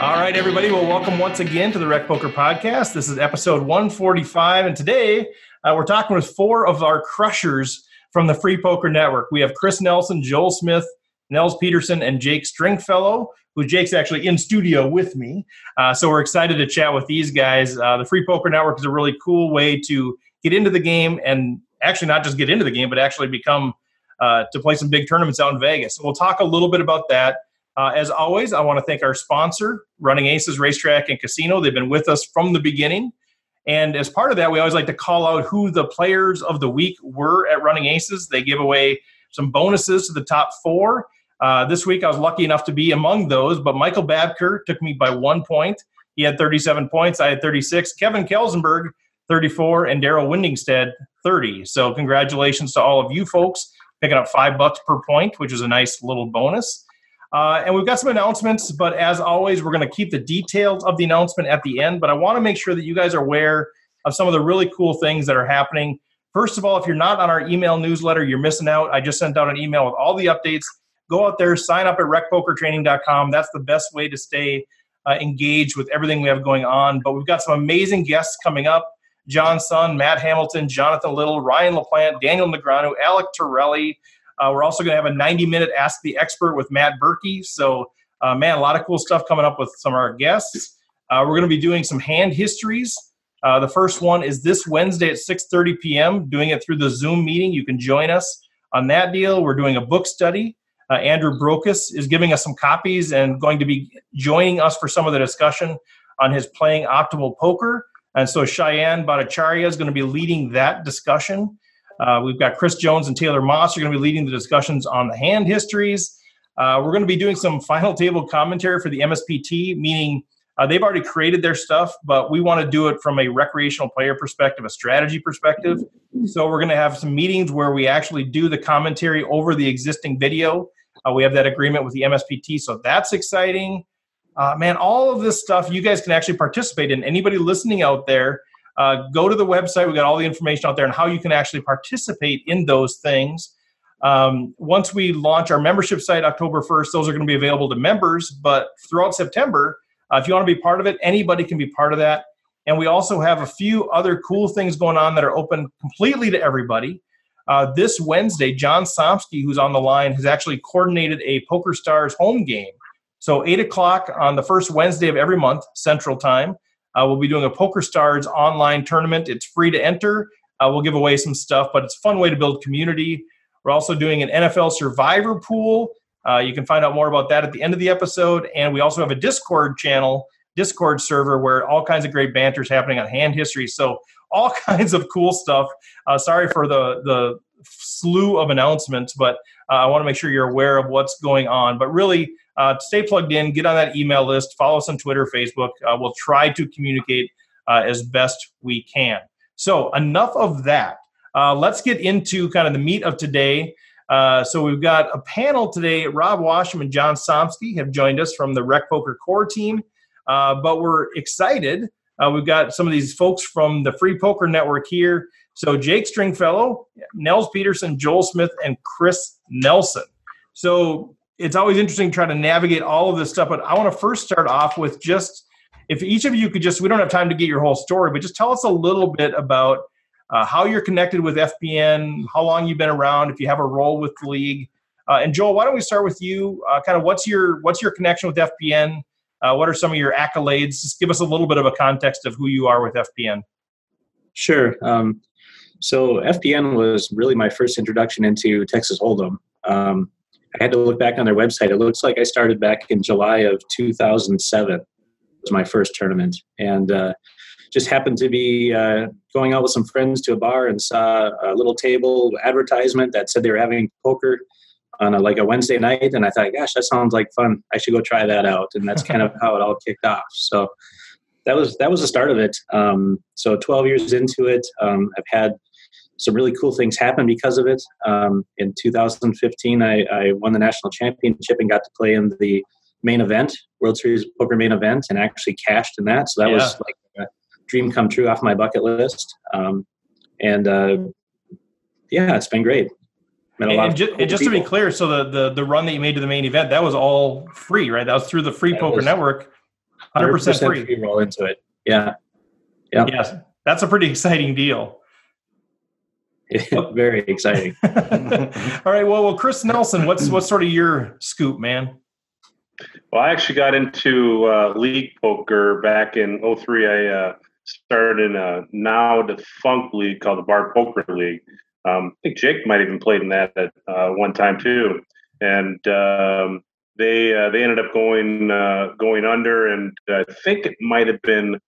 All right, everybody. Well, welcome once again to the Rec Poker Podcast. This is episode 145, and today uh, we're talking with four of our crushers from the Free Poker Network. We have Chris Nelson, Joel Smith, Nels Peterson, and Jake Stringfellow, who Jake's actually in studio with me. Uh, so we're excited to chat with these guys. Uh, the Free Poker Network is a really cool way to get into the game and actually not just get into the game, but actually become uh, to play some big tournaments out in Vegas. So we'll talk a little bit about that. Uh, as always, I want to thank our sponsor, Running Aces Racetrack and Casino. They've been with us from the beginning. And as part of that, we always like to call out who the players of the week were at Running Aces. They give away some bonuses to the top four. Uh, this week, I was lucky enough to be among those, but Michael Babker took me by one point. He had 37 points. I had 36. Kevin Kelsenberg, 34, and Daryl Windingstead, 30. So, congratulations to all of you folks picking up five bucks per point, which is a nice little bonus. Uh, and we've got some announcements, but as always, we're going to keep the details of the announcement at the end. But I want to make sure that you guys are aware of some of the really cool things that are happening. First of all, if you're not on our email newsletter, you're missing out. I just sent out an email with all the updates. Go out there, sign up at recpokertraining.com. That's the best way to stay uh, engaged with everything we have going on. But we've got some amazing guests coming up. John Sun, Matt Hamilton, Jonathan Little, Ryan LaPlante, Daniel Negreanu, Alec Torelli, uh, we're also going to have a 90 minute Ask the Expert with Matt Berkey. So, uh, man, a lot of cool stuff coming up with some of our guests. Uh, we're going to be doing some hand histories. Uh, the first one is this Wednesday at 6:30 p.m. Doing it through the Zoom meeting. You can join us on that deal. We're doing a book study. Uh, Andrew Brokos is giving us some copies and going to be joining us for some of the discussion on his playing optimal poker. And so Cheyenne Bhattacharya is going to be leading that discussion. Uh, we've got Chris Jones and Taylor Moss are going to be leading the discussions on the hand histories. Uh, we're going to be doing some final table commentary for the MSPT, meaning uh, they've already created their stuff, but we want to do it from a recreational player perspective, a strategy perspective. So we're going to have some meetings where we actually do the commentary over the existing video. Uh, we have that agreement with the MSPT, so that's exciting. Uh, man, all of this stuff you guys can actually participate in. Anybody listening out there, uh, go to the website. We got all the information out there on how you can actually participate in those things. Um, once we launch our membership site October 1st, those are going to be available to members. But throughout September, uh, if you want to be part of it, anybody can be part of that. And we also have a few other cool things going on that are open completely to everybody. Uh, this Wednesday, John Somsky, who's on the line, has actually coordinated a Poker Stars home game. So, 8 o'clock on the first Wednesday of every month, Central Time. Uh, we'll be doing a Poker Stars online tournament. It's free to enter. Uh, we'll give away some stuff, but it's a fun way to build community. We're also doing an NFL Survivor pool. Uh, you can find out more about that at the end of the episode. And we also have a Discord channel, Discord server, where all kinds of great banter is happening on hand history. So all kinds of cool stuff. Uh, sorry for the the slew of announcements, but uh, I want to make sure you're aware of what's going on. But really, uh, stay plugged in, get on that email list, follow us on Twitter, Facebook. Uh, we'll try to communicate uh, as best we can. So, enough of that. Uh, let's get into kind of the meat of today. Uh, so, we've got a panel today. Rob Washam and John Somsky have joined us from the Rec Poker Core team, uh, but we're excited. we've got some of these folks from the Free Poker Network here. So, Jake Stringfellow, Nels Peterson, Joel Smith, and Chris Nelson. So, it's always interesting to try to navigate all of this stuff. But I want to first start off with just if each of you could just, we don't have time to get your whole story, but just tell us a little bit about uh, how you're connected with FPN, how long you've been around, if you have a role with the league. Uh, and Joel, why don't we start with you? Uh, kind of what's your what's your connection with FPN? Uh, what are some of your accolades? Just give us a little bit of a context of who you are with FPN. Sure. Um, so FPN was really my first introduction into Texas Hold'em. Um, I had to look back on their website. It looks like I started back in July of 2007 It was my first tournament, and uh, just happened to be uh, going out with some friends to a bar and saw a little table advertisement that said they were having poker on a, like a Wednesday night, and I thought, gosh, that sounds like fun. I should go try that out, and that's kind of how it all kicked off. So that was that was the start of it. Um, so 12 years into it, um, I've had some really cool things happened because of it. Um, in 2015, I, I, won the national championship and got to play in the main event, World Series Poker main event, and actually cashed in that. So that yeah. was like a dream come true off my bucket list. Um, and uh, yeah, it's been great. And, and, just, cool and just to be clear, so the, the the run that you made to the main event that was all free, right? That was through the Free that Poker Network. 100% free. free roll into it. Yeah. Yeah. Yes. That's a pretty exciting deal. Very exciting. All right. Well, well, Chris Nelson, what's what's sort of your scoop, man? Well, I actually got into uh, league poker back in 03. I uh, started in a now defunct league called the Bar Poker League. Um, I think Jake might have even played in that at uh, one time too. And um, they uh, they ended up going uh, going under, and I think it might have been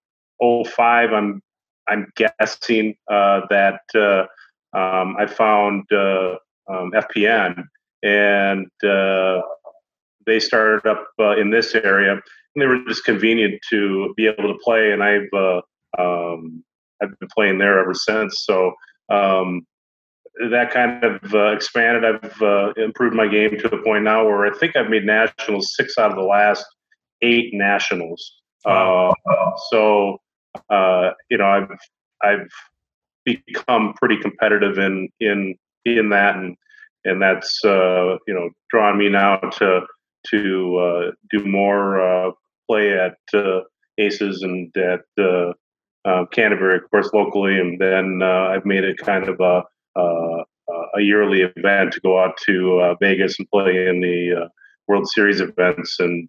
05. I'm I'm guessing uh, that um, I found um, FPN and they started up uh, in this area, and they were just convenient to be able to play. And I've uh, um, I've been playing there ever since. So um, that kind of uh, expanded. I've uh, improved my game to the point now where I think I've made nationals six out of the last eight nationals. Uh, so uh, you know, I've I've become pretty competitive in in in that, and and that's uh, you know drawn me now to to uh, do more uh, play at uh, Aces and at Canterbury, of course, locally, and then I've made it kind of a a yearly event to go out to Vegas and play in the World Series events. And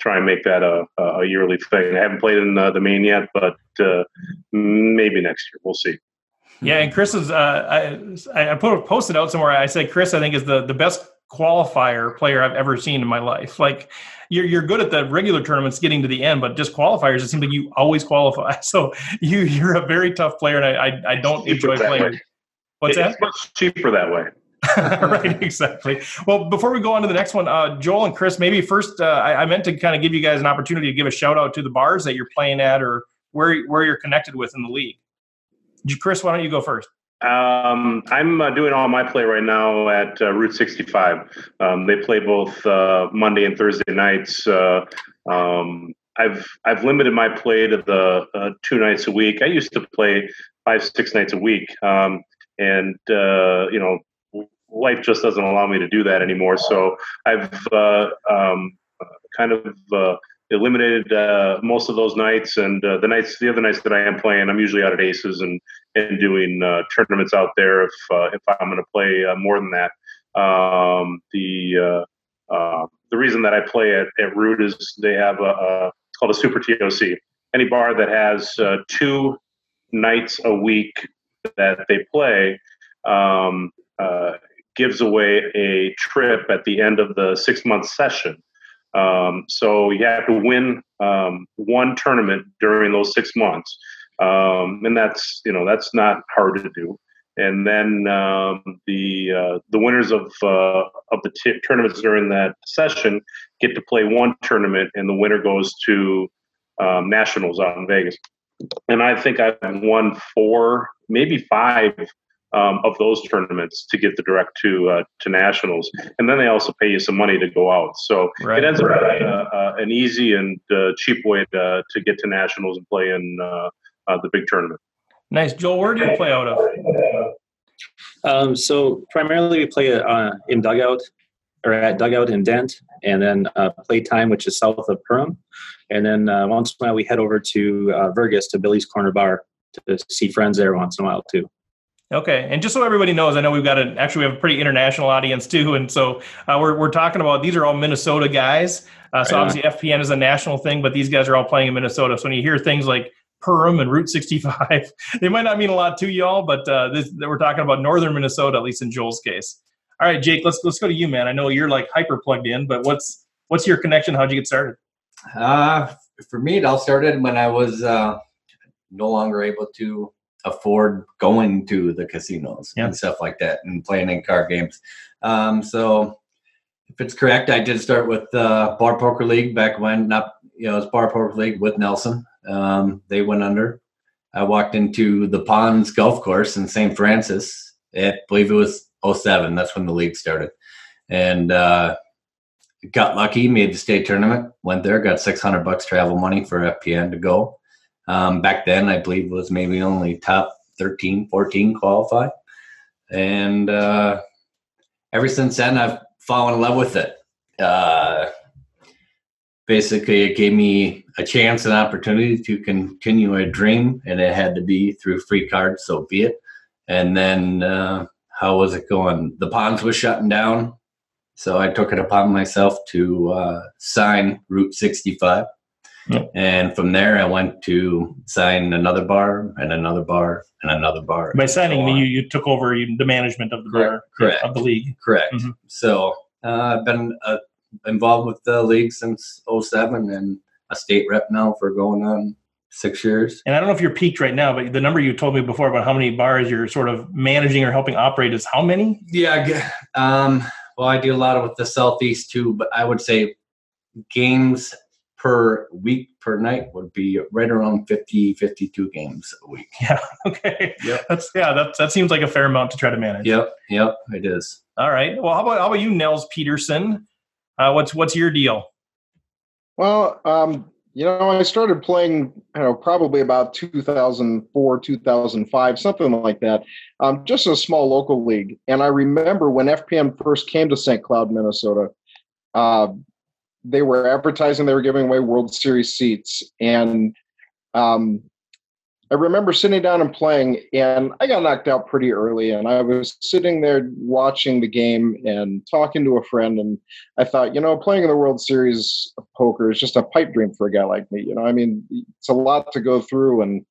try and make that a, a yearly thing. I haven't played in uh, the main yet, but uh, maybe next year. We'll see. Yeah, and Chris is. Uh, I I put posted out somewhere. I said Chris, I think is the the best qualifier player I've ever seen in my life. Like you're you're good at the regular tournaments getting to the end, but just qualifiers, it seems like you always qualify. So you you're a very tough player, and I I, I don't enjoy playing. Way. What's it's that? much cheaper that way. right, exactly. Well, before we go on to the next one, uh, Joel and Chris, maybe first, uh, I, I, meant to kind of give you guys an opportunity to give a shout out to the bars that you're playing at or where where you're connected with in the league. Chris, why don't you go first? Um, I'm uh, doing all my play right now at uh, Route 65. Um, they play both uh, Monday and Thursday nights. Uh, um, I've I've limited my play to the uh, two nights a week. I used to play five six nights a week, um, and uh, you know life just doesn't allow me to do that anymore. So I've um, kind of eliminated uh, most of those nights, and uh, the nights, the other nights that I am playing, I'm usually out at Aces and and doing uh, tournaments out there if uh, if I'm going to play uh, more than that. Um, the uh, the reason that I play at, at Route is they have a, a called a Super TOC. Any bar that has two nights a week that they play um, gives away a trip at the end of the six month session. Um, so you have to win um, one tournament during those six months, um, and that's you know that's not hard to do. And then um, the uh, the winners of uh, of the t- tournaments during that session get to play one tournament, and the winner goes to um, nationals out in Vegas. And I think I've won four, maybe five um, of those tournaments to get the direct to uh, to nationals, and then they also pay you some money to go out. So right. it ends up being uh, uh, an easy and uh, cheap way to, to get to nationals and play in uh, uh, the big tournament. Nice, Joel. Where do you play out of? Um, so primarily we play in dugout or at dugout in Dent, and then playtime, which is south of Perham, and then once in a while we head over to Vergas to Billy's Corner Bar to see friends there once in a while too. Okay, and just so everybody knows, I know we've got an actually we have a pretty international audience too, and so uh, we're we're talking about these are all Minnesota guys. Uh, so obviously FPN is a national thing, but these guys are all playing in Minnesota. So when you hear things like Perham and Route 65, they might not mean a lot to y'all, but uh, this, we're talking about northern Minnesota, at least in Joel's case. All right, Jake, let's let's go to you, man. I know you're like hyper plugged in, but what's what's your connection? How'd you get started? Uh, for me, it all started when I was uh, no longer able to afford going to the casinos yeah. and stuff like that and playing in card games. Um, so if it's correct, I did start with uh, Bar Poker League back when, not you know, it's Bar Poker League with Nelson. Um, they went under. I walked into the Ponds Golf Course in St. Francis. At, I believe it was 07. That's when the league started, and uh, got lucky. Made the state tournament. Went there. Got 600 bucks travel money for FPN to go. Um, back then, I believe was maybe only top 13, 14 qualify. And uh, ever since then, I've fallen in love with it. Uh, basically it gave me a chance and opportunity to continue a dream and it had to be through free cards so be it and then uh, how was it going the ponds was shutting down so i took it upon myself to uh, sign route 65 yep. and from there i went to sign another bar and another bar and another bar by signing so you, you took over the management of the correct, bar correct. of the league correct mm-hmm. so uh, i've been a involved with the league since 07 and a state rep now for going on six years. And I don't know if you're peaked right now, but the number you told me before about how many bars you're sort of managing or helping operate is how many? Yeah. Um, well, I do a lot with the Southeast too, but I would say games per week per night would be right around 50 52 games a week yeah okay yep. that's yeah that, that seems like a fair amount to try to manage yep yep it is all right well how about how about you nels peterson uh, what's what's your deal? Well, um, you know, I started playing, you know, probably about 2004, 2005, something like that. Um, just a small local league, and I remember when FPN first came to St. Cloud, Minnesota. Uh, they were advertising they were giving away World Series seats, and um, I remember sitting down and playing, and I got knocked out pretty early. And I was sitting there watching the game and talking to a friend. And I thought, you know, playing in the World Series of poker is just a pipe dream for a guy like me. You know, I mean, it's a lot to go through. And,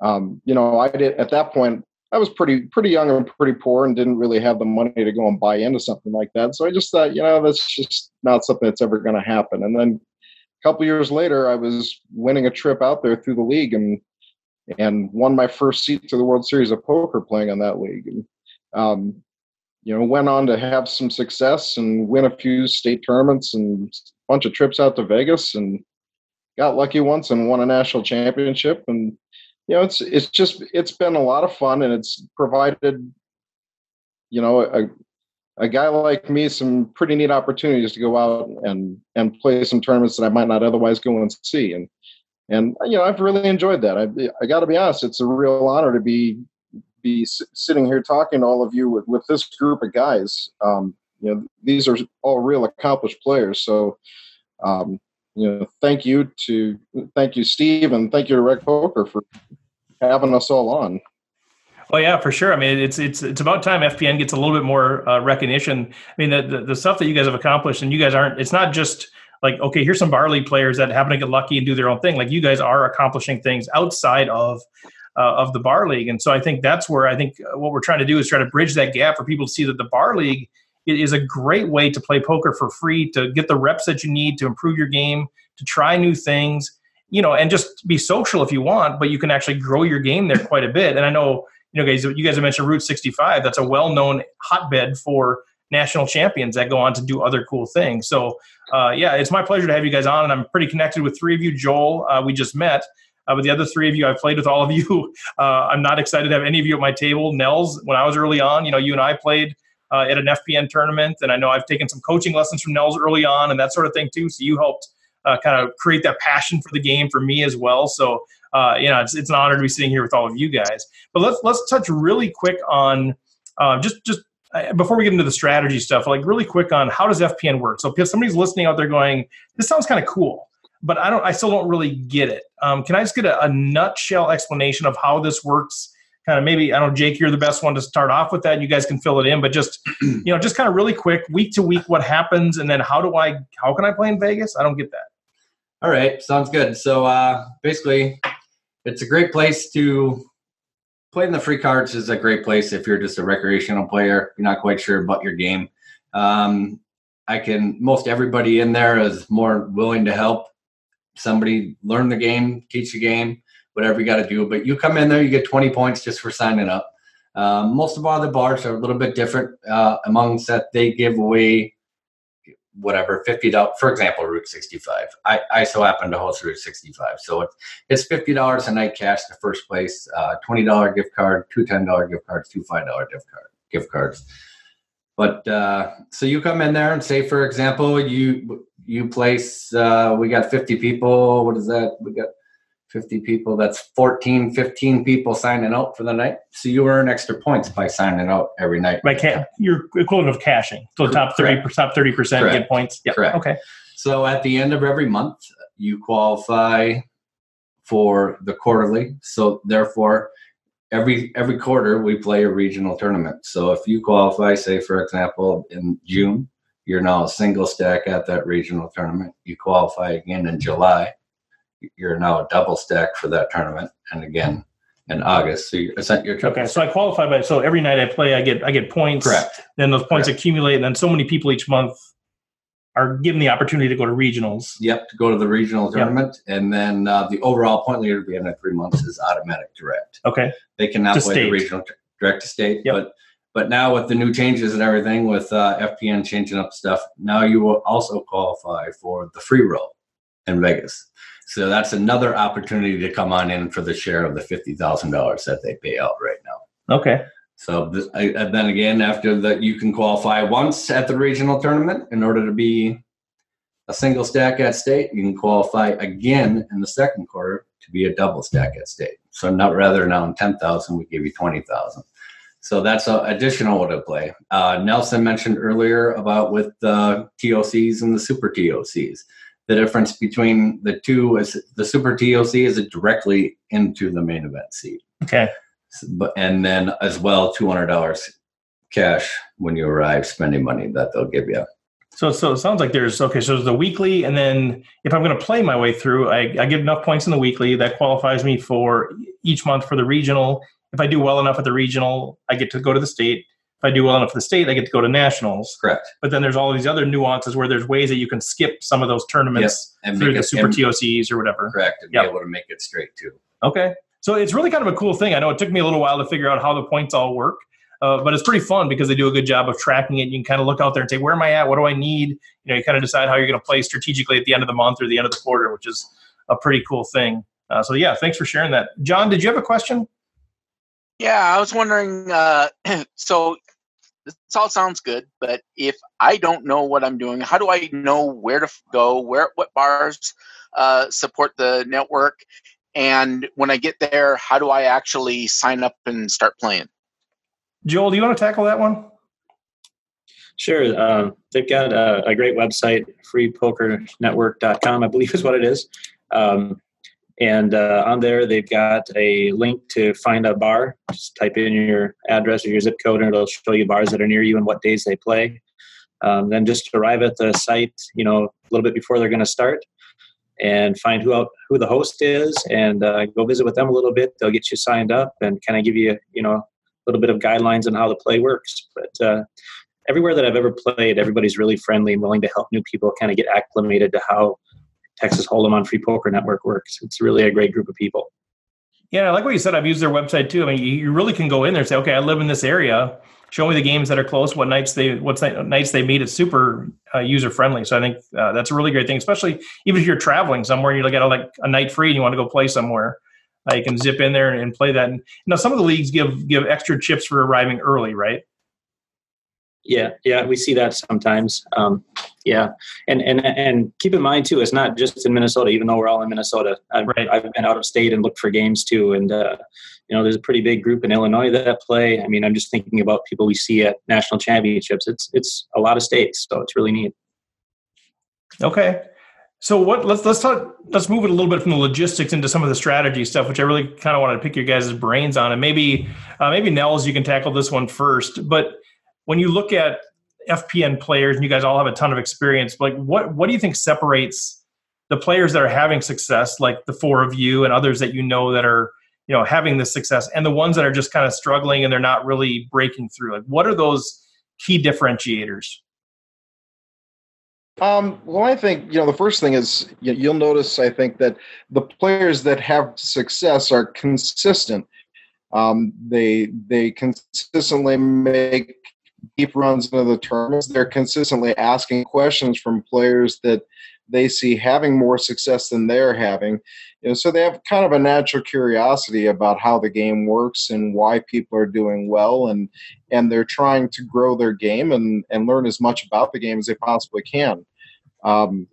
um, you know, I did at that point, I was pretty pretty young and pretty poor and didn't really have the money to go and buy into something like that. So I just thought, you know, that's just not something that's ever going to happen. And then a couple years later, I was winning a trip out there through the league and and won my first seat to the World Series of Poker playing on that league. And, um, you know, went on to have some success and win a few state tournaments and a bunch of trips out to Vegas and got lucky once and won a national championship. And, you know, it's, it's just, it's been a lot of fun and it's provided, you know, a, a guy like me some pretty neat opportunities to go out and, and play some tournaments that I might not otherwise go and see. And, and you know I've really enjoyed that. I I got to be honest, it's a real honor to be be sitting here talking to all of you with, with this group of guys. Um, you know, these are all real accomplished players. So, um, you know, thank you to thank you, Steve, and thank you to Rec Poker for having us all on. Oh yeah, for sure. I mean, it's it's it's about time FPN gets a little bit more uh, recognition. I mean, the, the, the stuff that you guys have accomplished, and you guys aren't. It's not just like okay here's some barley players that happen to get lucky and do their own thing like you guys are accomplishing things outside of uh, of the bar league and so i think that's where i think what we're trying to do is try to bridge that gap for people to see that the bar league is a great way to play poker for free to get the reps that you need to improve your game to try new things you know and just be social if you want but you can actually grow your game there quite a bit and i know you know guys you guys have mentioned route 65 that's a well-known hotbed for national champions that go on to do other cool things. So, uh, yeah, it's my pleasure to have you guys on, and I'm pretty connected with three of you. Joel, uh, we just met. Uh, but the other three of you, I've played with all of you. Uh, I'm not excited to have any of you at my table. Nels, when I was early on, you know, you and I played uh, at an FPN tournament, and I know I've taken some coaching lessons from Nels early on and that sort of thing too. So you helped uh, kind of create that passion for the game for me as well. So, you know, it's, it's an honor to be sitting here with all of you guys. But let's let's touch really quick on just just before we get into the strategy stuff, like really quick on how does FPN work? So if somebody's listening out there going, this sounds kind of cool, but I don't, I still don't really get it. Um, can I just get a, a, nutshell explanation of how this works? Kind of maybe I don't know, Jake, you're the best one to start off with that. And you guys can fill it in, but just you know, just kind of really quick, week to week, what happens, and then how do I, how can I play in Vegas? I don't get that. All right, sounds good. So uh, basically, it's a great place to play in the free cards is a great place if you're just a recreational player. You're not quite sure about your game. Um, I can most everybody in there is more willing to help somebody learn the game, teach the game, whatever you got to do. But you come in there, you get 20 points just for signing up. Um, most of all the bars are a little bit different uh, amongst that they give away whatever fifty dollars for example route 65 I, I so happen to host route 65 so it's it's fifty dollars a night cash to first place uh, twenty dollar gift card two ten dollar gift cards two five dollar gift card gift cards but uh, so you come in there and say for example you you place uh, we got 50 people what is that we got 50 people that's 14 15 people signing out for the night. So you earn extra points by signing out every night. By ca- you're equivalent of cashing. So top 30 top 30 percent get points? Yeah correct. okay. So at the end of every month, you qualify for the quarterly. So therefore, every every quarter we play a regional tournament. So if you qualify, say for example, in June, you're now a single stack at that regional tournament. You qualify again in July, you're now a double stack for that tournament, and again in August. So you're your Okay, so I qualify by so every night I play, I get I get points. Correct. Then those points Correct. accumulate, and then so many people each month are given the opportunity to go to regionals. Yep, to go to the regional tournament, yep. and then uh, the overall point leader at the end of three months is automatic direct. Okay. They cannot to play state. the regional direct to state, yep. but but now with the new changes and everything, with uh, FPN changing up stuff, now you will also qualify for the free roll in Vegas. So that's another opportunity to come on in for the share of the fifty thousand dollars that they pay out right now. Okay. So this, I, and then again, after that, you can qualify once at the regional tournament in order to be a single stack at state. You can qualify again in the second quarter to be a double stack at state. So not rather now in ten thousand, we give you twenty thousand. So that's an additional to play. Uh, Nelson mentioned earlier about with the TOCs and the super TOCs. The difference between the two is the super TOC is it directly into the main event seat. Okay. So, but and then as well, two hundred dollars cash when you arrive, spending money that they'll give you. So, so it sounds like there's okay. So there's the weekly, and then if I'm going to play my way through, I, I get enough points in the weekly that qualifies me for each month for the regional, if I do well enough at the regional, I get to go to the state. If I do well enough for the state, I get to go to nationals. Correct. But then there's all these other nuances where there's ways that you can skip some of those tournaments yep. through the it, super TOCs or whatever. Correct. And yep. be able to make it straight too. Okay. So it's really kind of a cool thing. I know it took me a little while to figure out how the points all work. Uh, but it's pretty fun because they do a good job of tracking it. You can kind of look out there and say, where am I at? What do I need? You know, you kind of decide how you're going to play strategically at the end of the month or the end of the quarter, which is a pretty cool thing. Uh, so yeah, thanks for sharing that. John, did you have a question? Yeah, I was wondering. Uh, so this all sounds good, but if I don't know what I'm doing, how do I know where to go? Where what bars uh, support the network? And when I get there, how do I actually sign up and start playing? Joel, do you want to tackle that one? Sure. Uh, they've got a, a, great website, freepokernetwork.com, I believe is what it is. Um, and uh, on there, they've got a link to find a bar. Just type in your address or your zip code, and it'll show you bars that are near you and what days they play. Um, then just arrive at the site, you know, a little bit before they're going to start, and find who out, who the host is, and uh, go visit with them a little bit. They'll get you signed up and kind of give you, you know, a little bit of guidelines on how the play works. But uh, everywhere that I've ever played, everybody's really friendly and willing to help new people kind of get acclimated to how Texas Hold'em on Free Poker Network works. It's really a great group of people. Yeah, I like what you said. I've used their website too. I mean, you really can go in there and say, okay, I live in this area. Show me the games that are close. What nights they what nights they meet. It's super uh, user friendly. So I think uh, that's a really great thing, especially even if you're traveling somewhere and you get a, like a night free and you want to go play somewhere. Uh, you can zip in there and, and play that. And know, some of the leagues give give extra chips for arriving early, right? Yeah, yeah, we see that sometimes. Um, yeah, and and and keep in mind too, it's not just in Minnesota. Even though we're all in Minnesota, I've, right. I've been out of state and looked for games too. And uh, you know, there's a pretty big group in Illinois that play. I mean, I'm just thinking about people we see at national championships. It's it's a lot of states, so it's really neat. Okay, so what? Let's let's talk. Let's move it a little bit from the logistics into some of the strategy stuff, which I really kind of want to pick your guys' brains on, and maybe uh, maybe Nels, you can tackle this one first, but when you look at FPN players, and you guys all have a ton of experience, like what what do you think separates the players that are having success, like the four of you and others that you know that are you know having this success, and the ones that are just kind of struggling and they're not really breaking through? Like, what are those key differentiators? Um, well, I think you know the first thing is you'll notice. I think that the players that have success are consistent. Um, they they consistently make deep runs into the tournaments. They're consistently asking questions from players that they see having more success than they're having. You know, so they have kind of a natural curiosity about how the game works and why people are doing well, and and they're trying to grow their game and and learn as much about the game as they possibly can. Um,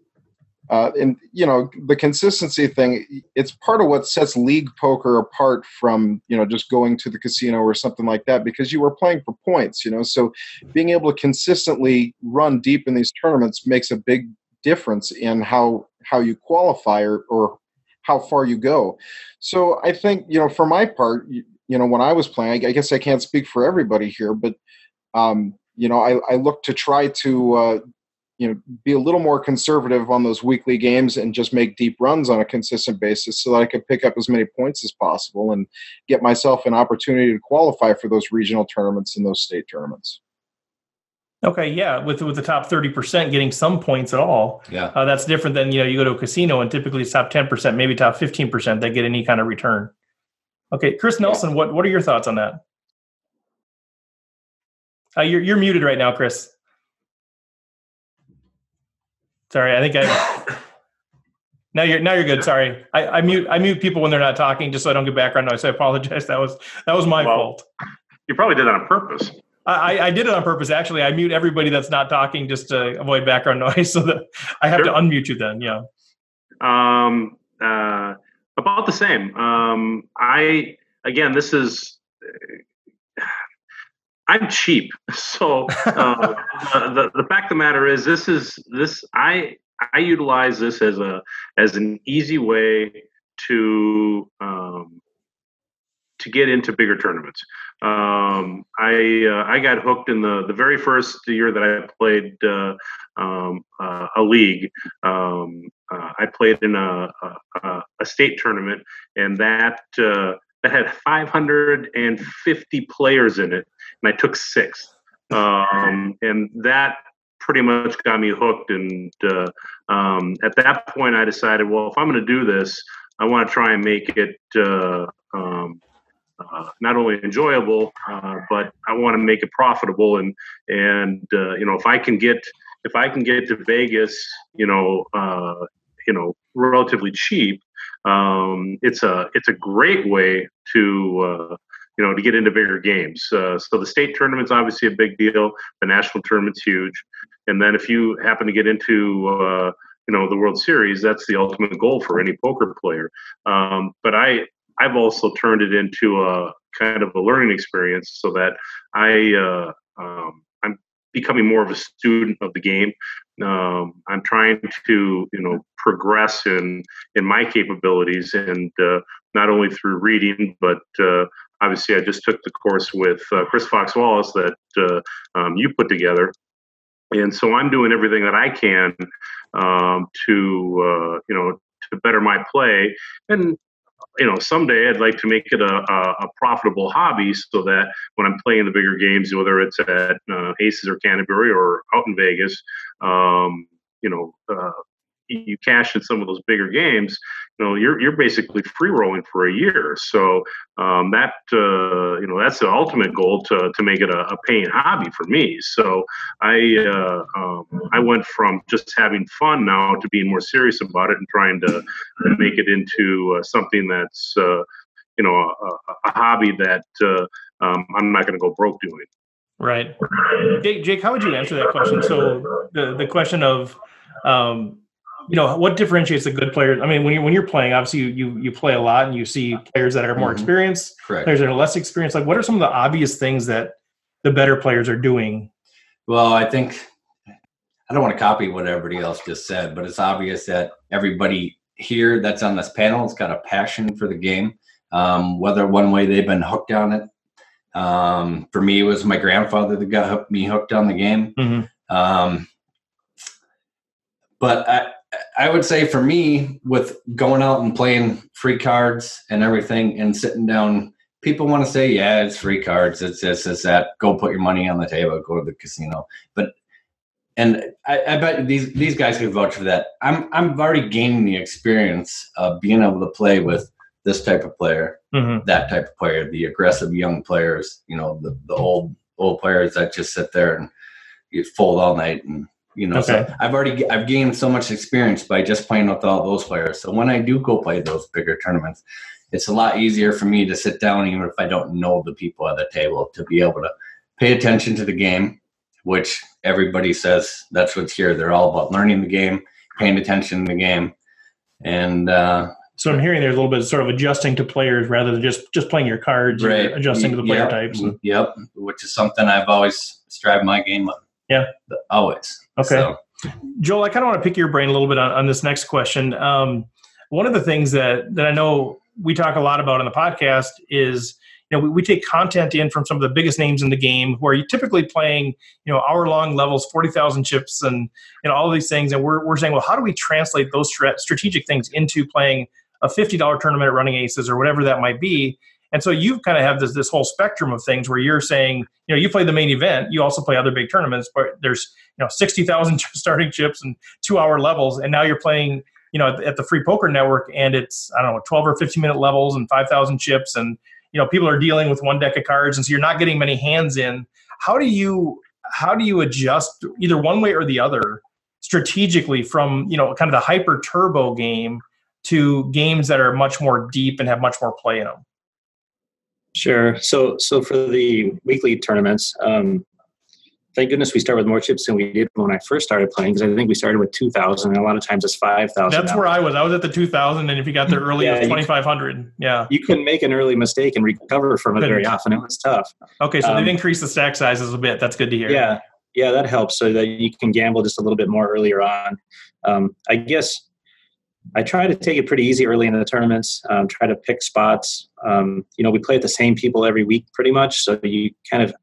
uh, and you know the consistency thing it's part of what sets league poker apart from you know just going to the casino or something like that because you are playing for points you know so being able to consistently run deep in these tournaments makes a big difference in how how you qualify or, or how far you go. So I think you know, for my part, you, you know, when I was playing, I, I, guess I can't speak for everybody here, but um, you know, I, I look to try to uh, you know be a little more conservative on those weekly games and just make deep runs on a consistent basis so that I could pick up as many points as possible and get myself an opportunity to qualify for those regional tournaments and those state tournaments. Okay, yeah, with with the top thirty percent getting some points at all, yeah, uh, that's different than you know you go to a casino and typically it's top ten percent, maybe top fifteen percent that get any kind of return. Okay, Chris Nelson, what what are your thoughts on that? Uh, you're you're muted right now, Chris. Sorry, I think I. now you're now you're good. Sorry, I, I mute I mute people when they're not talking just so I don't get background noise. I apologize. That was that was my well, fault. You probably did that on purpose. I, I, did it on purpose. Actually, I mute everybody that's not talking just to avoid background noise, so that I have sure. to unmute you. Then, yeah. Um, uh, about the same. Um, I again, this is. I'm cheap, so uh, the, the fact of the matter is, this is this I I utilize this as a as an easy way to um, to get into bigger tournaments. Um, I uh, I got hooked in the the very first year that I played uh, um, uh, a league. Um, uh, I played in a, a, a state tournament, and that uh, that had 550 players in it, and I took sixth. Um, and that pretty much got me hooked. And uh, um, at that point, I decided, well, if I'm going to do this, I want to try and make it um, uh, not only enjoyable, uh, but I want to make it profitable. And and uh, you know, if I can get if I can get to Vegas, you know, uh, you know, relatively cheap, um, it's a it's a great way to uh, you know to get into bigger games. so the state tournament's obviously a big deal. The national tournament's huge, and then if you happen to get into you know the World Series, that's the ultimate goal for any poker player. Um, but I I've also turned it into a kind of a learning experience so that I uh, um, becoming more of a student of the game. Um, I'm trying to you know progress in in my capabilities and uh, not only through reading but uh, obviously I just took the course with uh, Chris Fox Wallace that uh, um, you put together. And so I'm doing everything that I can um, to, uh, you know, to better my play. And you know, someday I'd like to make it a, a, a, profitable hobby so that when I'm playing the bigger games, whether it's at uh, Aces or Canterbury or out in Vegas, um, you know, uh, you cash in some of those bigger games, you know, you're you're basically free rolling for a year. So um, that uh, you know that's the ultimate goal to to make it a, a paying hobby for me. So I uh, um, I went from just having fun now to being more serious about it and trying to make it into uh, something that's uh, you know a, a hobby that uh, um, I'm not going to go broke doing. Right, Jake, Jake. How would you answer that question? So the the question of um, you know what differentiates a good player i mean when you're when you're playing obviously you you, you play a lot and you see players that are more mm-hmm. experienced Correct. players that are less experienced like what are some of the obvious things that the better players are doing well i think i don't want to copy what everybody else just said but it's obvious that everybody here that's on this panel has got a passion for the game um, whether one way they've been hooked on it um, for me it was my grandfather that got me hooked on the game mm-hmm. um, but I, I would say for me, with going out and playing free cards and everything and sitting down, people want to say, yeah, it's free cards. It's this, it's that. Go put your money on the table, go to the casino. But and I, I bet these these guys could vouch for that. I'm I'm already gaining the experience of being able to play with this type of player, mm-hmm. that type of player, the aggressive young players, you know, the, the old old players that just sit there and you fold all night and you know, okay. so I've already I've gained so much experience by just playing with all those players. So when I do go play those bigger tournaments, it's a lot easier for me to sit down, even if I don't know the people at the table, to be able to pay attention to the game, which everybody says that's what's here. They're all about learning the game, paying attention to the game, and uh, so I'm hearing there's a little bit of sort of adjusting to players rather than just just playing your cards, right? Adjusting to the player yep. types. Yep, which is something I've always strived my game on. Yeah, always. Okay. So, Joel, I kind of want to pick your brain a little bit on, on this next question. Um, one of the things that that I know we talk a lot about on the podcast is you know we, we, take content in from some of the biggest names in the game who are typically playing you know hour long levels 40,000 chips and you know all these things and we're, we're saying well how do we translate those strategic things into playing a $50 tournament at running aces or whatever that might be and so you kind of have this this whole spectrum of things where you're saying, you know, you play the main event, you also play other big tournaments, but there's you know sixty thousand starting chips and two hour levels, and now you're playing, you know, at the Free Poker Network, and it's I don't know twelve or fifteen minute levels and five thousand chips, and you know people are dealing with one deck of cards, and so you're not getting many hands in. How do you how do you adjust either one way or the other strategically from you know kind of the hyper turbo game to games that are much more deep and have much more play in them? Sure. So, so for the weekly tournaments, um, thank goodness we start with more chips than we did when I first started playing because I think we started with 2,000 and a lot of times it's 5,000. That's where I was. I was at the 2,000 and if you got there early, yeah, it was 2,500. Yeah. You can make an early mistake and recover from it very often. It was tough. Okay. So um, they've increased the stack sizes a bit. That's good to hear. Yeah. Yeah, that helps so that you can gamble just a little bit more earlier on. Um, I guess I try to take it pretty easy early in the tournaments. Um, try to pick spots. Um, you know, we play with the same people every week, pretty much. So you kind of,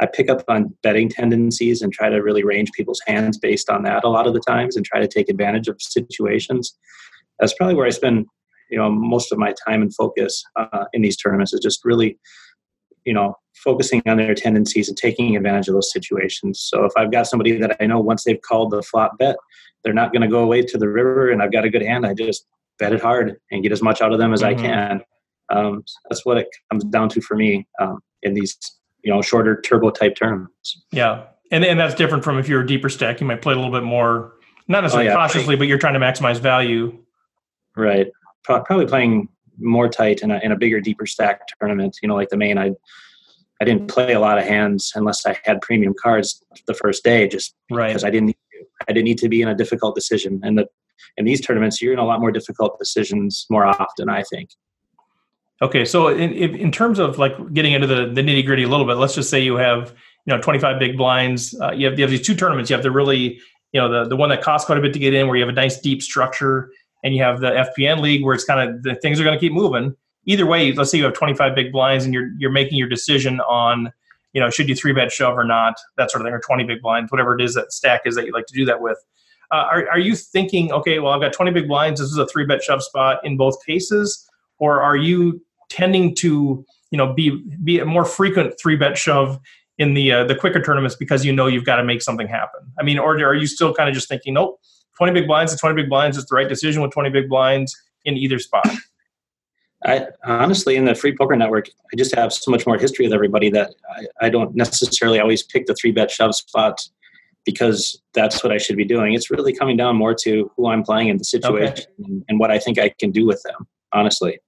I pick up on betting tendencies and try to really range people's hands based on that a lot of the times, and try to take advantage of situations. That's probably where I spend, you know, most of my time and focus uh, in these tournaments. Is just really, you know, focusing on their tendencies and taking advantage of those situations. So if I've got somebody that I know once they've called the flop bet, they're not going to go away to the river and I've got a good hand, I just bet it hard and get as much out of them as mm-hmm. I can. Um, that's what it comes down to for me um, in these, you know, shorter turbo type tournaments. Yeah. And, and that's different from if you're a deeper stack, you might play a little bit more, not necessarily oh, yeah, cautiously, but you're trying to maximize value. Right. Probably playing more tight in a, in a bigger, deeper stack tournament, you know, like the main, I, I didn't play a lot of hands unless I had premium cards the first day, just right. because I didn't I didn't need to be in a difficult decision. And the in these tournaments, you're in a lot more difficult decisions more often, I think. Okay, so in in terms of like getting into the, the nitty gritty a little bit, let's just say you have you know 25 big blinds. Uh, you have you have these two tournaments. You have the really you know the the one that costs quite a bit to get in, where you have a nice deep structure, and you have the FPN league where it's kind of the things are going to keep moving. Either way, let's say you have 25 big blinds and you're you're making your decision on you know, should you three bet shove or not, that sort of thing, or 20 big blinds, whatever it is that stack is that you like to do that with. Uh, are, are you thinking, okay, well, I've got 20 big blinds, this is a three bet shove spot in both cases? Or are you tending to, you know, be, be a more frequent three bet shove in the, uh, the quicker tournaments because you know you've got to make something happen? I mean, or are you still kind of just thinking, nope, 20 big blinds to 20 big blinds is the right decision with 20 big blinds in either spot? I honestly, in the free poker network, I just have so much more history with everybody that I, I don't necessarily always pick the three bet shove spots because that's what I should be doing. It's really coming down more to who I'm playing in the situation okay. and, and, what I think I can do with them, honestly.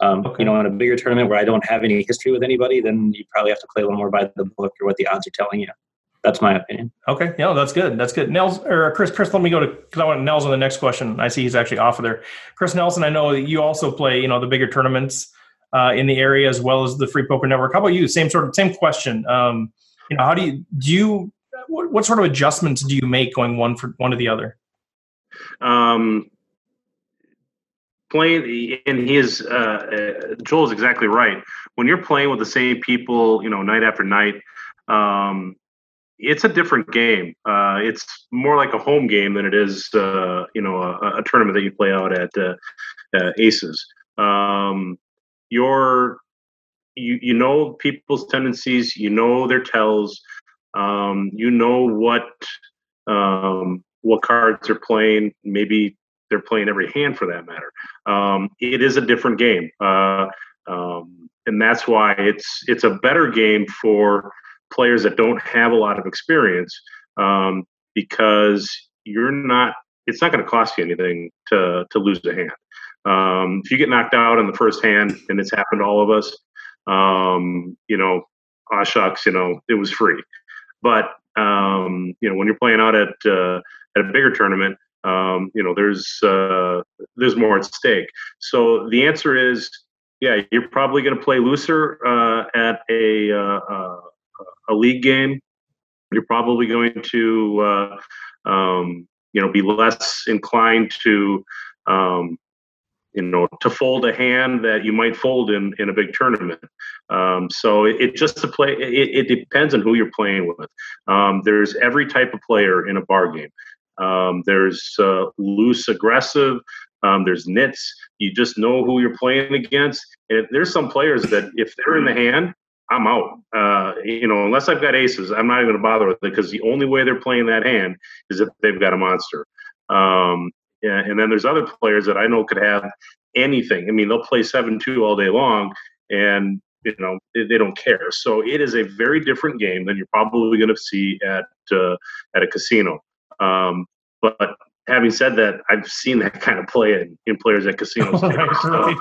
Um, okay. You know, in a bigger tournament where I don't have any history with anybody, then you probably have to play a little more by the book or what the odds are telling you. That's my opinion. Okay, yeah, that's good. That's good. Nels or Chris, Chris, let me go to because I want Nels on the next question. I see he's actually off of there. Chris Nelson, I know you also play, you know, the bigger tournaments uh, in the area as well as the Free Poker Network. How about you? Same sort of same question. Um, you know, how do you do you what, what sort of adjustments do you make going one for one to the other? Um, playing and he is uh, uh, Joel is exactly right. When you're playing with the same people, you know, night after night, um, it's a different game. Uh, it's more like a home game than it is, uh, you know, a, a, tournament that you play out at uh, uh Aces. Um, you're, you you know people's tendencies, you know their tells, um, you know what um, what cards they're playing. Maybe they're playing every hand for that matter. Um, it is a different game, uh, um, and that's why it's it's a better game for players that don't have a lot of experience um, because you're not it's not going to cost you anything to to lose a hand. Um, if you get knocked out in the first hand and it's happened to all of us um, you know ah shucks you know it was free. But um, you know when you're playing out at uh, at a bigger tournament um, you know there's uh, there's more at stake. So the answer is yeah you're probably going to play looser uh, at a uh, uh, a league game, you're probably going to uh, um, you know, be less inclined to, um, you know, to fold a hand that you might fold in in a big tournament. Um, so it, it, just to play, it, it, depends on who you're playing with. Um, there's every type of player in a bar game. Um, there's uh, loose, aggressive. Um, there's nits. You just know who you're playing against. And there's some players that if they're in the hand, I'm out. Uh, you know, unless I've got aces, I'm not even going to bother with it because the only way they're playing that hand is if they've got a monster. Um, yeah, and then there's other players that I know could have anything. I mean, they'll play seven two all day long, and you know they, they don't care. So it is a very different game than you're probably going to see at uh, at a casino. Um, but having said that, I've seen that kind of play in, in players at casinos. right, so,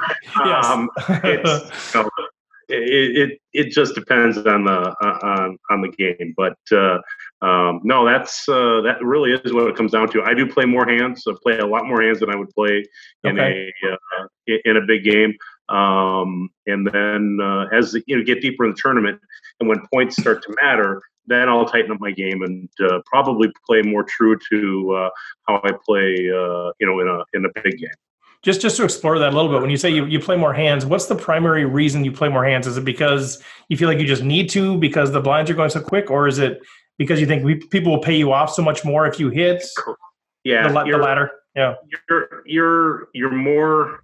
yes. um, it's, you know, it, it, it just depends on the on on the game. But uh, um, no, that's uh, that really is what it comes down to. I do play more hands. I play a lot more hands than I would play in okay. a uh, in a big game. Um, and then uh, as you know, get deeper in the tournament, and when points start to matter, then I'll tighten up my game and uh, probably play more true to uh, how I play, uh, you know, in a in a big game. Just just to explore that a little bit, when you say you, you play more hands, what's the primary reason you play more hands? Is it because you feel like you just need to because the blinds are going so quick, or is it because you think we, people will pay you off so much more if you hit? Yeah, the, the ladder. Yeah, you're you're you're more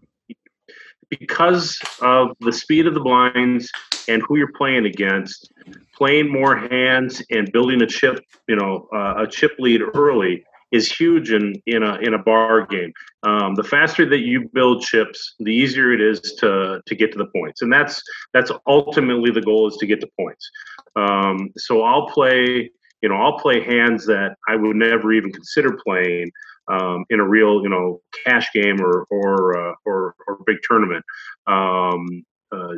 because of the speed of the blinds and who you're playing against. Playing more hands and building a chip, you know, uh, a chip lead early is huge in in a in a bar game. Um, the faster that you build chips, the easier it is to to get to the points, and that's that's ultimately the goal is to get to points. Um, so I'll play, you know, I'll play hands that I would never even consider playing um, in a real, you know, cash game or or uh, or, or big tournament. Um, uh,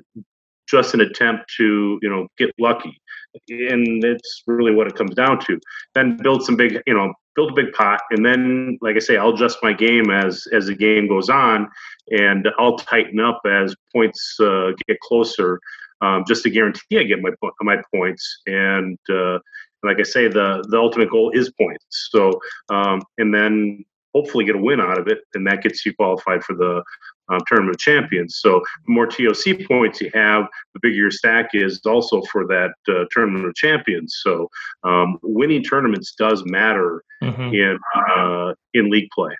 just an attempt to you know get lucky and it's really what it comes down to then build some big you know build a big pot and then like i say i'll adjust my game as as the game goes on and i'll tighten up as points uh, get closer um, just to guarantee i get my my points and uh, like i say the the ultimate goal is points. So um, and then hopefully get a win out of it and that gets you qualified for the um, tournament of champions. So the more TOC points you have, the bigger your stack is also for that uh, tournament of champions. So um, winning tournaments does matter mm-hmm. in uh, in league play.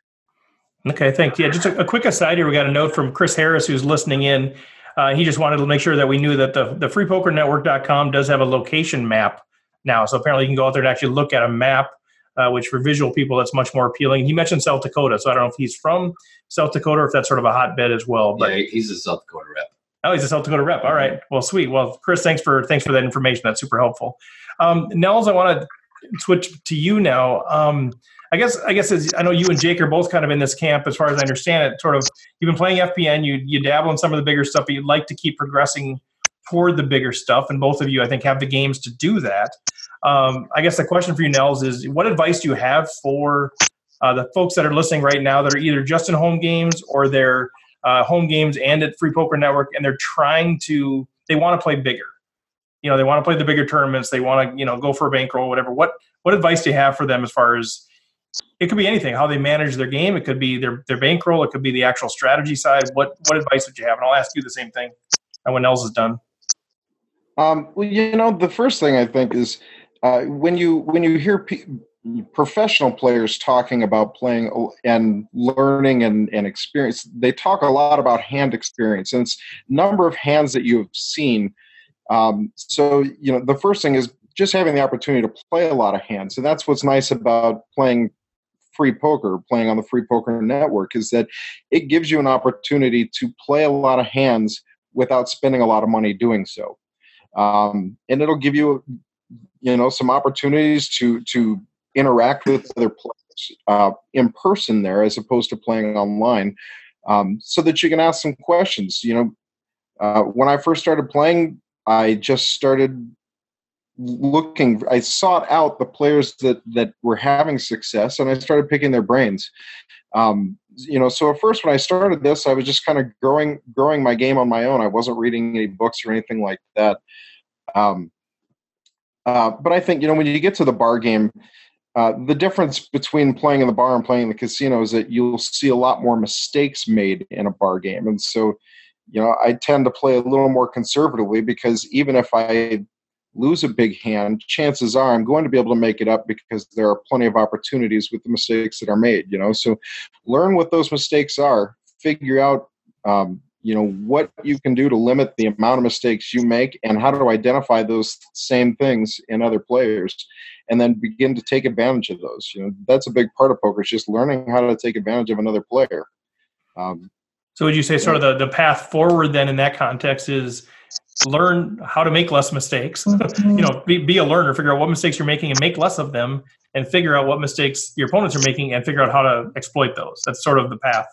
Okay, thanks. Yeah, just a, a, quick aside here. We got a note from Chris Harris who's listening in. Uh, he just wanted to make sure that we knew that the, the freepokernetwork.com does have a location map now. So apparently you can go out there and actually look at a map uh, which for visual people that's much more appealing. He mentioned South Dakota, so I don't know if he's from South Dakota or if that's sort of a hotbed as well. But yeah, he's a South Dakota rep. Oh, he's a South Dakota rep. All right. Well, sweet. Well, Chris, thanks for thanks for that information. That's super helpful. Um, Nels, I want to switch to you now. Um, I guess I guess as, I know you and Jake are both kind of in this camp, as far as I understand it. Sort of, you've been playing FPN. You you dabble in some of the bigger stuff, but you'd like to keep progressing toward the bigger stuff. And both of you, I think, have the games to do that. Um, I guess the question for you, Nels, is what advice do you have for uh, the folks that are listening right now that are either just in home games or they're uh, home games and at Free Poker Network, and they're trying to they want to play bigger. You know, they want to play the bigger tournaments. They want to you know go for a bankroll, whatever. What what advice do you have for them as far as it could be anything how they manage their game it could be their, their bankroll it could be the actual strategy side what what advice would you have and i'll ask you the same thing when nels is done um, well you know the first thing i think is uh, when you when you hear professional players talking about playing and learning and, and experience, they talk a lot about hand experience and number of hands that you've seen. Um, so you know the first thing is just having the opportunity to play a lot of hands, and that's what's nice about playing free poker playing on the free poker network is that it gives you an opportunity to play a lot of hands without spending a lot of money doing so um, and it'll give you you know some opportunities to to interact with other players uh, in person there as opposed to playing online um, so that you can ask some questions you know. Uh, when i first started playing i just started looking i sought out the players that that were having success and i started picking their brains. Um, you know so at first when i started this i was just kind of growing growing my game on my own. I wasn't reading any books or anything like that. Um, uh, but I think you know when you get to the bar game, uh, the difference between playing in the bar and playing in the casino is that you'll see a lot more mistakes made in a bar game. And so, you know, I tend to play a little more conservatively because even if I lose a big hand, chances are I'm going to be able to make it up because there are plenty of opportunities with the mistakes that are made, you know. So learn what those mistakes are, figure out um, you know what you can do to limit the amount of mistakes you make and how to identify those same things in other players and then begin to take advantage of those. You know that's a big part of poker is just learning how to take advantage of another player. Um, so would you say sort of the, the path forward then in that context is learn how to make less mistakes you know be, be a learner figure out what mistakes you're making and make less of them and figure out what mistakes your opponents are making and figure out how to exploit those. That's sort of the path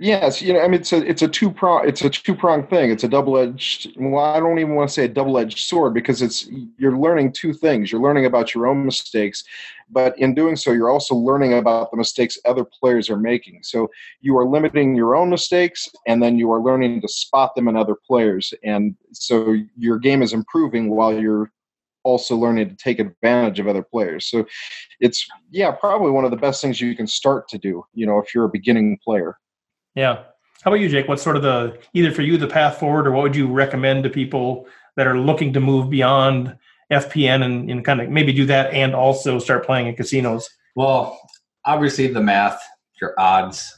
Yes, you know, I mean, it's a it's a two prong it's a two prong thing. It's a double edged. Well, I don't even want to say a double edged sword because it's you're learning two things. You're learning about your own mistakes, but in doing so, you're also learning about the mistakes other players are making. So you are limiting your own mistakes, and then you are learning to spot them in other players, and so your game is improving while you're also learning to take advantage of other players. So it's yeah, probably one of the best things you can start to do. You know, if you're a beginning player. Yeah. How about you, Jake? What's sort of the either for you the path forward, or what would you recommend to people that are looking to move beyond FPN and, and kind of maybe do that and also start playing in casinos? Well, obviously the math, your odds,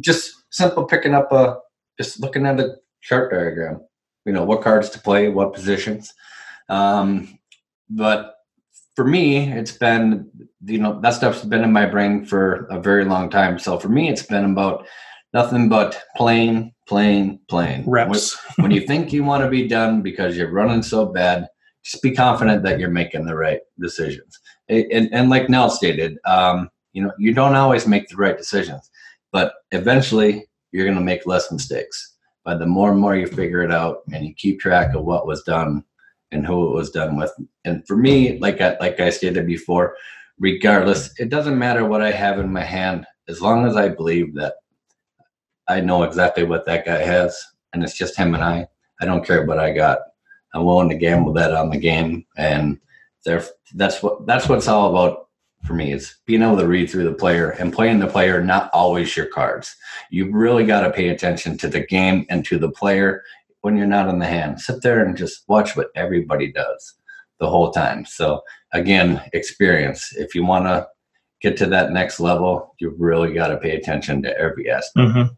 just simple picking up a just looking at a chart diagram. You know what cards to play, what positions. Um, but for me, it's been you know that stuff's been in my brain for a very long time. So for me, it's been about nothing but playing, playing, playing. Reps. when, when you think you want to be done because you're running so bad, just be confident that you're making the right decisions. And, and like Nell stated, um, you know, you don't always make the right decisions, but eventually you're going to make less mistakes. But the more and more you figure it out and you keep track of what was done and who it was done with. And for me, like I, like I stated before, regardless, it doesn't matter what I have in my hand as long as I believe that I know exactly what that guy has, and it's just him and I. I don't care what I got. I'm willing to gamble that on the game, and there, that's what that's what it's all about for me. Is being able to read through the player and playing the player, not always your cards. You really got to pay attention to the game and to the player when you're not in the hand. Sit there and just watch what everybody does the whole time. So again, experience. If you want to get to that next level, you really got to pay attention to every aspect. Mm-hmm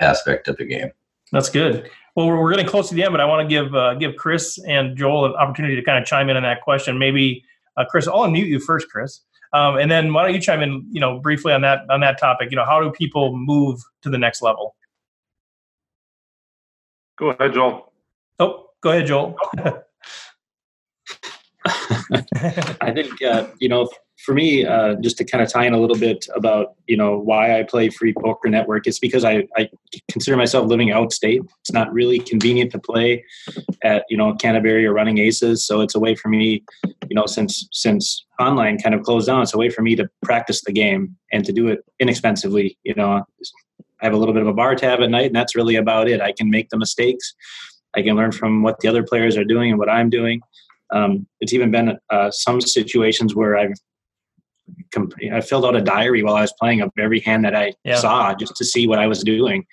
aspect of the game. That's good. Well, we're, we're getting close to the end, but I want to give uh, give Chris and Joel an opportunity to kind of chime in on that question. Maybe uh, Chris, I'll unmute you first, Chris, um, and then why don't you chime in, you know, briefly on that on that topic? You know, how do people move to the next level? Go ahead, Joel. Oh, go ahead, Joel. I think uh, you know for me, uh, just to kind of tie in a little bit about you know why I play Free Poker Network, it's because I, I consider myself living outstate. It's not really convenient to play at you know Canterbury or Running Aces, so it's a way for me, you know, since since online kind of closed down, it's a way for me to practice the game and to do it inexpensively. You know, I have a little bit of a bar tab at night, and that's really about it. I can make the mistakes. I can learn from what the other players are doing and what I'm doing. Um, it's even been uh, some situations where I've I filled out a diary while I was playing of every hand that I yeah. saw just to see what I was doing.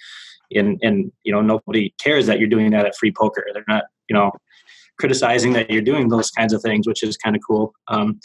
And and you know nobody cares that you're doing that at free poker. They're not you know criticizing that you're doing those kinds of things, which is kind of cool. Um,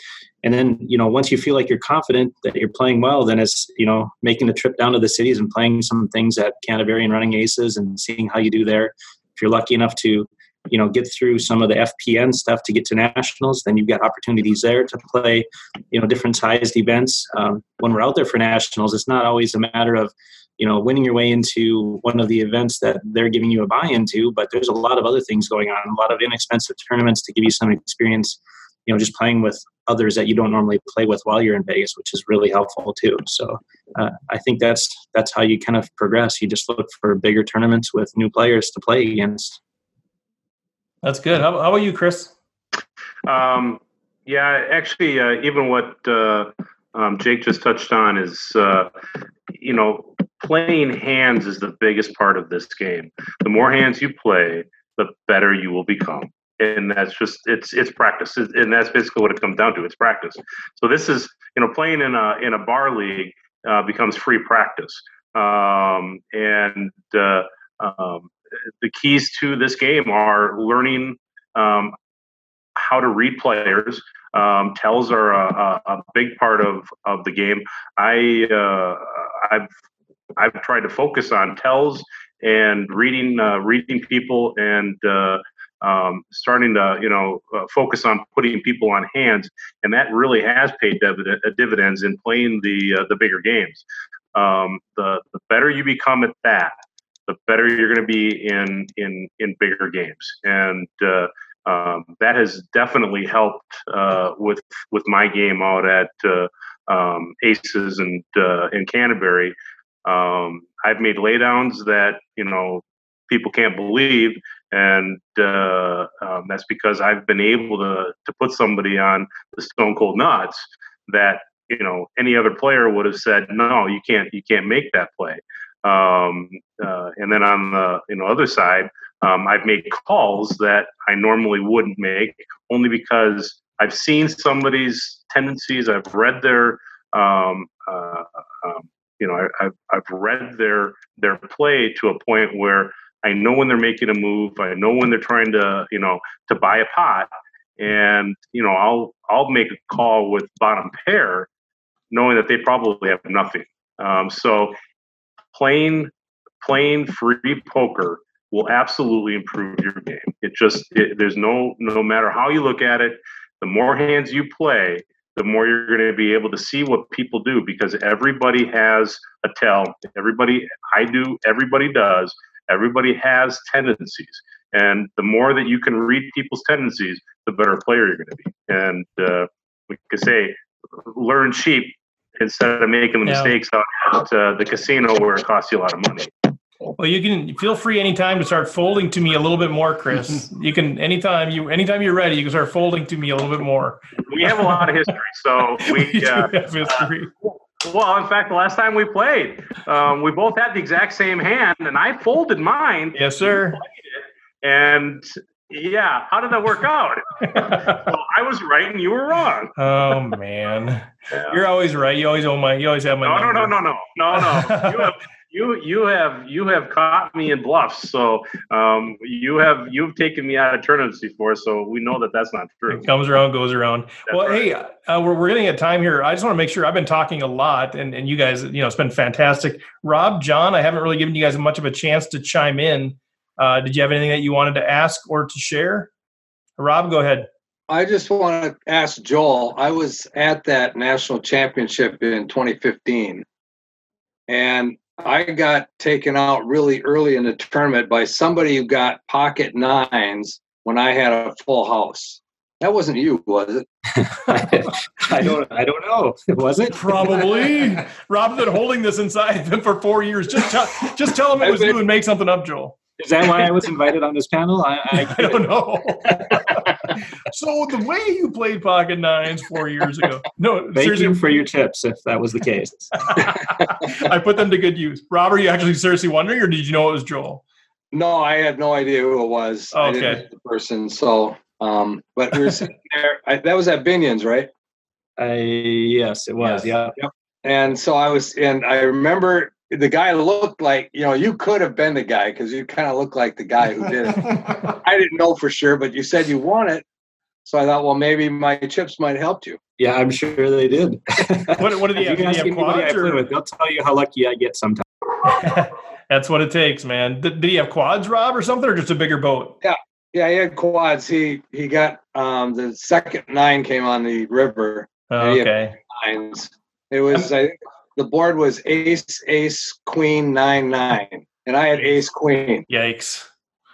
and then you know once you feel like you're confident that you're playing well, then it's you know making the trip down to the cities and playing some things at Canterbury and running aces and seeing how you do there. If you're lucky enough to you know get through some of the FPN stuff to get to nationals, then you've got opportunities there to play you know different sized events. Um, when we're out there for nationals, it's not always a matter of you know winning your way into one of the events that they're giving you a buy into, but there's a lot of other things going on, a lot of inexpensive tournaments to give you some experience. You know, just playing with others that you don't normally play with while you're in Vegas, which is really helpful too. So uh, I think that's that's how you kind of progress. You just look for bigger tournaments with new players to play against. That's good. How, how about you, Chris? Um, yeah, actually, uh, even what uh, um, Jake just touched on is, uh, you know, playing hands is the biggest part of this game. The more hands you play, the better you will become. and that's just it's it's practice, and that's basically what it comes down to. It's practice. So this is you know playing in a in a bar league uh, becomes free practice, um, and uh, um, the keys to this game are learning um, how to read players. Um, tells are a, a, big part of, of the game. I uh, I've I've tried to focus on tells and reading uh, reading people and uh, um, starting to you know uh, focus on putting people on hands, and that really has paid uh, dividends in playing the uh, the bigger games. Um, the the better you become at that, the better you're going to be in in in bigger games, and uh, um, that has definitely helped uh, with with my game out at uh, um, Aces and in Canterbury. Um, I've made laydowns that you know people can't believe, and uh, um, that's because I've been able to to put somebody on the stone cold nuts that you know any other player would have said no, you can't you can't make that play. Um, uh, and then on the you know other side, um, I've made calls that I normally wouldn't make only because I've seen somebody's tendencies. I've read their um, uh, um, you know I, have I've read their their play to a point where I know when they're making a move. I know when they're trying to, you know, to buy a pot, and you know, I'll I'll make a call with bottom pair, knowing that they probably have nothing. Um, so, playing playing free poker will absolutely improve your game. It just it, there's no no matter how you look at it, the more hands you play, the more you're going to be able to see what people do because everybody has a tell. Everybody, I do, everybody does. Everybody has tendencies, and the more that you can read people's tendencies, the better player you're going to be. And uh, we could say, learn cheap instead of making the mistakes out at uh, the casino where it costs you a lot of money. Well, you can feel free anytime to start folding to me a little bit more, Chris. you can anytime you anytime you're ready, you can start folding to me a little bit more. We have a lot of history, so we, we uh, have history. Uh, well, in fact, the last time we played, um, we both had the exact same hand, and I folded mine. Yes, sir. And yeah, how did that work out? well, I was right and you were wrong. oh man, yeah. you're always right. You always own my. You always have my. No, no, no, no, no, no, no. You have you you have you have caught me in bluffs. So um, you have you've taken me out of tournaments before. So we know that that's not true. It comes around, goes around. That's well, right. hey, uh, we're we're getting at time here. I just want to make sure I've been talking a lot, and and you guys, you know, it's been fantastic. Rob, John, I haven't really given you guys much of a chance to chime in. Uh, did you have anything that you wanted to ask or to share? Rob, go ahead. I just want to ask Joel. I was at that national championship in 2015, and I got taken out really early in the tournament by somebody who got pocket nines when I had a full house. That wasn't you, was it? I don't. I don't know. Was it? Probably. Rob's been holding this inside him for four years. Just tell, just tell him it was you and make something up, Joel. Is that why I was invited on this panel? I, I, I don't know. so the way you played pocket nines four years ago. No, thank seriously. you for your tips. If that was the case, I put them to good use. Rob, are you actually seriously wondering, or did you know it was Joel? No, I had no idea who it was. Oh, okay, the person. So, um, but we were sitting there. I, that was at Binion's, right? Uh, yes, it was. Yes. Yeah. Yep. And so I was, and I remember the guy looked like you know you could have been the guy because you kind of look like the guy who did it. I didn't know for sure, but you said you won it, so I thought, well, maybe my chips might help you. Yeah, I'm sure they did. what, what did he have? You have quads, I play with, they'll tell you how lucky I get sometimes. That's what it takes, man. Did, did he have quads, Rob, or something, or just a bigger boat? Yeah, yeah, he had quads. He he got um, the second nine came on the river. Oh, okay. Nines. It was I think the board was ace, ace, queen, nine, nine, and I had ace, queen. Yikes!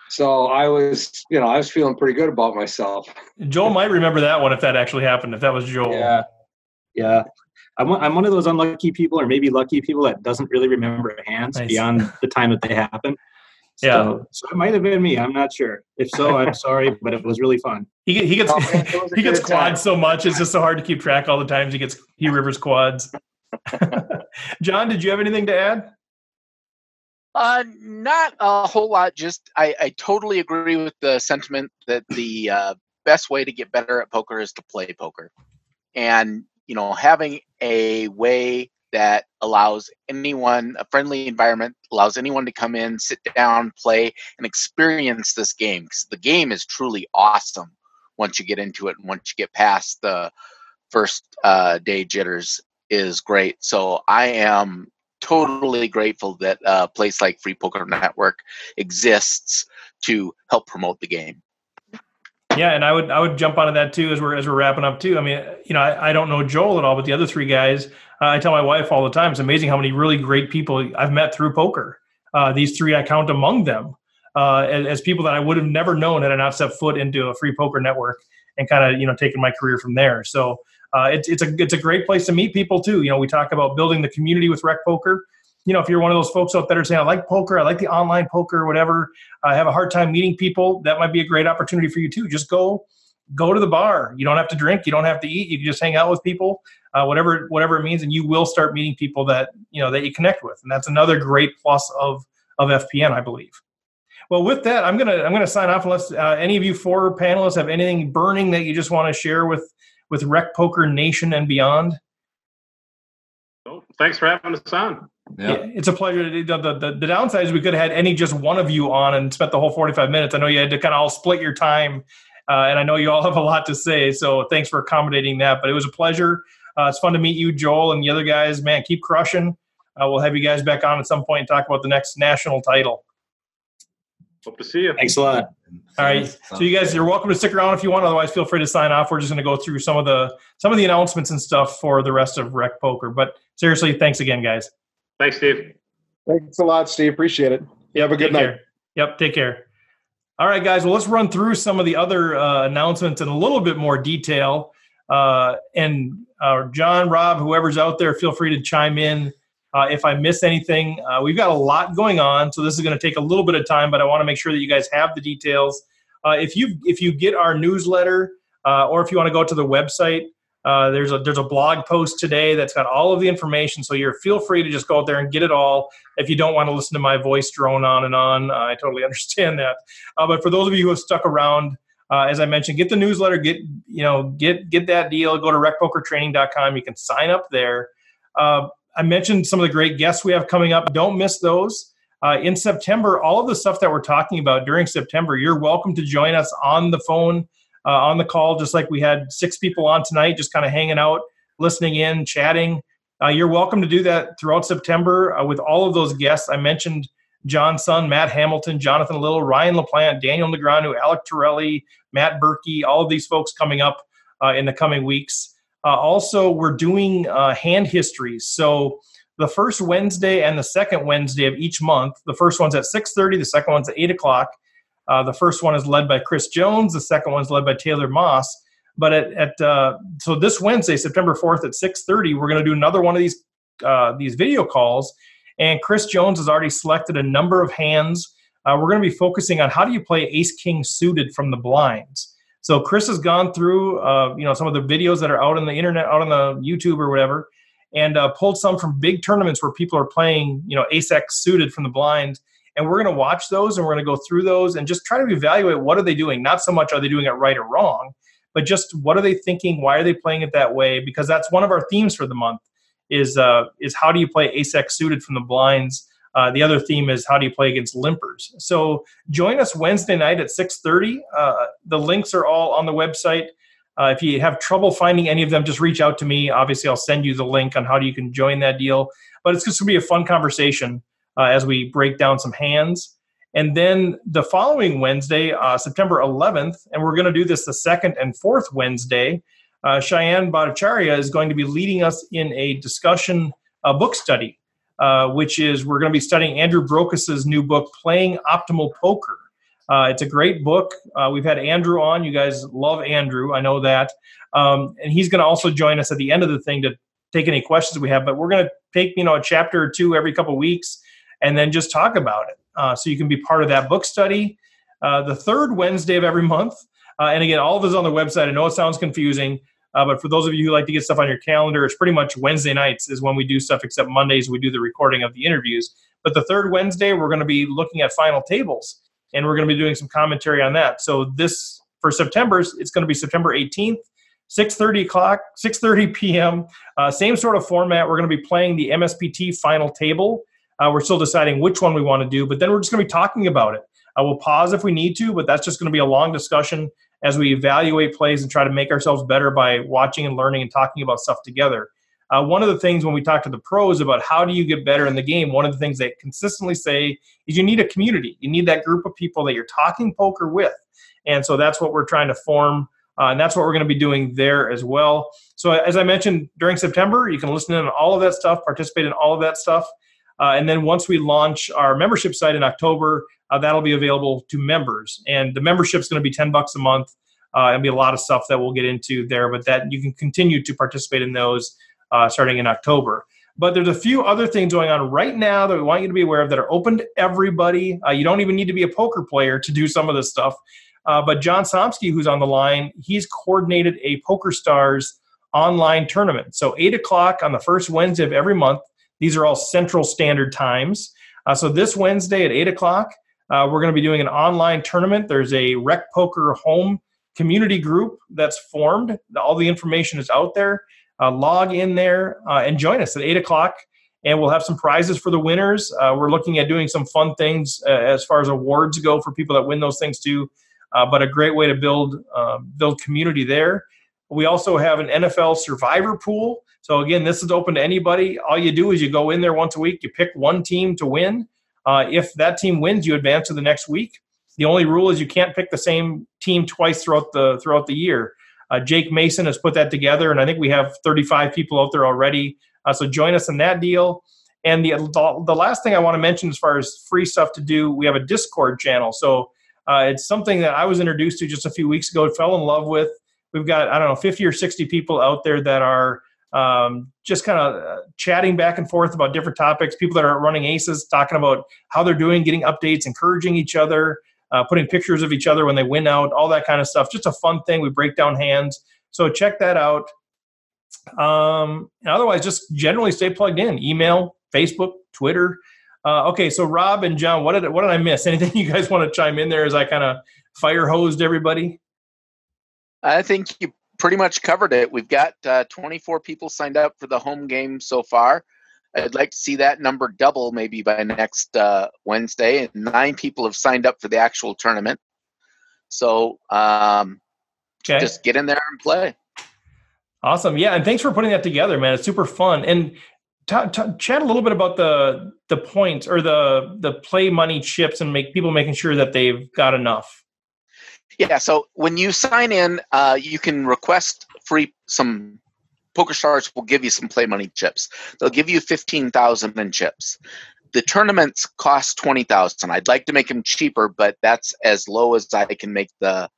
So I was, you know, I was feeling pretty good about myself. Joel might remember that one if that actually happened. If that was Joel. Yeah, yeah. I'm I'm one of those unlucky people, or maybe lucky people that doesn't really remember hands nice. beyond the time that they happen. So, yeah. So it might have been me. I'm not sure. If so, I'm sorry, but it was really fun. He, he gets oh, he gets quads so much. It's just so hard to keep track all the times he gets he rivers quads. John, did you have anything to add? Uh, not a whole lot. Just I, I totally agree with the sentiment that the uh, best way to get better at poker is to play poker, and you know having a way that allows anyone a friendly environment allows anyone to come in, sit down, play, and experience this game because the game is truly awesome once you get into it and once you get past the first uh, day jitters is great. So I am totally grateful that a place like Free Poker Network exists to help promote the game. Yeah, and I would I would jump onto that too as we're as we're wrapping up too. I mean, you know, I, I don't know Joel at all, but the other three guys, uh, I tell my wife all the time, it's amazing how many really great people I've met through poker. Uh, these three, I count among them uh, as, as, people that I would have never known had I not stepped foot into a free poker network and kind of you know taken my career from there. So uh, it's it's a it's a great place to meet people too. You know, we talk about building the community with Rec Poker. You know, if you're one of those folks out there saying I like poker, I like the online poker, whatever, I have a hard time meeting people, that might be a great opportunity for you too. Just go go to the bar. You don't have to drink, you don't have to eat. You can just hang out with people, uh, whatever whatever it means, and you will start meeting people that you know that you connect with, and that's another great plus of of FPN, I believe. Well, with that, I'm gonna I'm gonna sign off unless uh, any of you four panelists have anything burning that you just want to share with with Rec Poker Nation and beyond. Oh, thanks for having us on. Yeah. It's a pleasure. The, the, the, the downside is we could have had any just one of you on and spent the whole 45 minutes. I know you had to kind of all split your time, uh, and I know you all have a lot to say. So thanks for accommodating that. But it was a pleasure. Uh, it's fun to meet you, Joel, and the other guys. Man, keep crushing. Uh, we'll have you guys back on at some point and talk about the next national title. Hope to see you. Thanks a lot. All right. So you guys, you're welcome to stick around if you want. Otherwise, feel free to sign off. We're just going to go through some of the some of the announcements and stuff for the rest of Rec Poker. But seriously, thanks again, guys. Thanks, Steve. Thanks a lot, Steve. Appreciate it. You have a good take night. Care. Yep. Take care. All right, guys. Well, let's run through some of the other uh, announcements in a little bit more detail. Uh, and uh, John, Rob, whoever's out there, feel free to chime in uh, if I miss anything, uh, we've got a lot going on, so this is going to take a little bit of time, but I want to make sure that you guys have the details. Uh, if you if you get our newsletter, uh, or if you want to go to the website, uh, there's a there's a blog post today that's got all of the information. So you're feel free to just go out there and get it all. If you don't want to listen to my voice drone on and on, I totally understand that. Uh, but for those of you who have stuck around, as I mentioned, get the newsletter, get you know get get that deal. Go to recpokertraining.com. You can sign up there. Uh, I mentioned some of the great guests we have coming up. Don't miss those. Uh, in September, all of the stuff that we're talking about during September, you're welcome to join us on the phone, uh, on the call, just like we had six people on tonight, just kind of hanging out, listening in, chatting. Uh, you're welcome to do that throughout September uh, with all of those guests. I mentioned John Sun, Matt Hamilton, Jonathan Little, Ryan LaPlante, Daniel Negreanu, Alec Torelli, Matt Berkey, all of these folks coming up uh, in the coming weeks. Uh, also, we're doing uh, hand histories. So the first Wednesday and the second Wednesday of each month. The first one's at 6:30. The second one's at 8 o'clock. Uh, the first one is led by Chris Jones. The second one's led by Taylor Moss. But at, at uh, so this Wednesday, September 4th at 6:30, we're going to do another one of these uh, these video calls. And Chris Jones has already selected a number of hands. Uh, we're going to be focusing on how do you play Ace King suited from the blinds. So Chris has gone through, uh, you know, some of the videos that are out on the internet, out on the YouTube or whatever, and uh, pulled some from big tournaments where people are playing, you know, ace-suited from the blind. And we're going to watch those and we're going to go through those and just try to evaluate what are they doing. Not so much are they doing it right or wrong, but just what are they thinking? Why are they playing it that way? Because that's one of our themes for the month is uh, is how do you play ace-suited from the blinds uh, the other theme is how do you play against limpers. So join us Wednesday night at 6:30. Uh, the links are all on the website. Uh, if you have trouble finding any of them, just reach out to me. Obviously, I'll send you the link on how you can join that deal. But it's just going to be a fun conversation uh, as we break down some hands. And then the following Wednesday, uh, September 11th, and we're going to do this the second and fourth Wednesday. Uh, Cheyenne Bhattacharya is going to be leading us in a discussion, a book study uh, which is we're going to be studying Andrew Brokos's new book, Playing Optimal Poker. Uh, it's a great book. Uh, we've had Andrew on. You guys love Andrew. I know that. Um, and he's going to also join us at the end of the thing to take any questions we have. But we're going to take you know a chapter or two every couple weeks and then just talk about it. Uh, so you can be part of that book study. Uh, the third Wednesday of every month. And again, all of this on the website. I know it sounds confusing. Uh, but for those of you who like to get stuff on your calendar, it's pretty much Wednesday nights is when we do stuff, except Mondays we do the recording of the interviews. But the third Wednesday, we're going to be looking at final tables, and we're going to be doing some commentary on that. So this for September, it's going to be September 18th. 6.30 o'clock 6.30 p.m uh, same sort of format we're going to be playing the mspt final table uh, we're still deciding which one we want to do but then we're just going to be talking about it uh, we'll pause if we need to but that's just going to be a long discussion as we evaluate plays and try to make ourselves better by watching and learning and talking about stuff together uh, one of the things when we talk to the pros about how do you get better in the game, one of the things they consistently say is you need a community. You need that group of people that you're talking poker with. And so that's what we're trying to form. Uh, and that's what we're going to be doing there as well. So, as I mentioned during September, you can listen in on all of that stuff, participate in all of that stuff. Uh, and then once we launch our membership site in October, uh, that'll be available to members. And the membership is going to be 10 bucks a month. Uh, and be a lot of stuff that we'll get into there, but that you can continue to participate in those uh, starting in October. But there's a few other things going on right now that we want you to be aware of that are open to everybody. Uh, you don't even need to be a poker player to do some of this stuff. Uh, but John Somsky, who's on the line, he's coordinated a Poker Stars online tournament. So, 8 o'clock on the first Wednesday of every month. These are all Central Standard Times. Uh, so, this Wednesday at 8 o'clock, uh, we're going to be doing an online tournament. There's a Rec Poker home community group that's formed. All the information is out there. Uh, log in there uh, and join us at 8 o'clock and we'll have some prizes for the winners. Uh, we're looking at doing some fun things uh, as far as awards go for people that win those things too uh, but a great way to build uh, build community there. We also have an NFL survivor pool. So again, this is open to anybody. All you do is you go in there once a week. You pick one team to win. Uh, if that team wins, you advance to the next week. The only rule is you can't pick the same team twice throughout the throughout the year. Uh, Jake Mason has put that together, and I think we have 35 people out there already. Uh, so join us in that deal. And the, the last thing I want to mention as far as free stuff to do, we have a Discord channel. So uh, it's something that I was introduced to just a few weeks ago, fell in love with. We've got, I don't know, 50 or 60 people out there that are um, just kind of uh, chatting back and forth about different topics. People that are running aces, talking about how they're doing, getting updates, encouraging each other, uh, putting pictures of each other when they win out, all that kind of stuff. Just a fun thing. We break down hands. So check that out. Um, and otherwise, just generally stay plugged in. Email, Facebook, Twitter. Uh, okay, so Rob and John, what did what did I miss? Anything you guys want to chime in there as I kind of fire hosed everybody? I think you pretty much covered it. We've got uh, 24 people signed up for the home game so far. I'd like to see that number double maybe by next uh, Wednesday. And nine people have signed up for the actual tournament. So um, okay. just get in there and play. Awesome. Yeah. And thanks for putting that together, man. It's super fun. And t- t- chat a little bit about the the points or the the play money chips and make people making sure that they've got enough. Yeah, so when you sign in, uh, you can request free some PokerStars will give you some play money chips. They'll give you fifteen thousand in chips. The tournaments cost twenty thousand. I'd like to make them cheaper, but that's as low as I can make the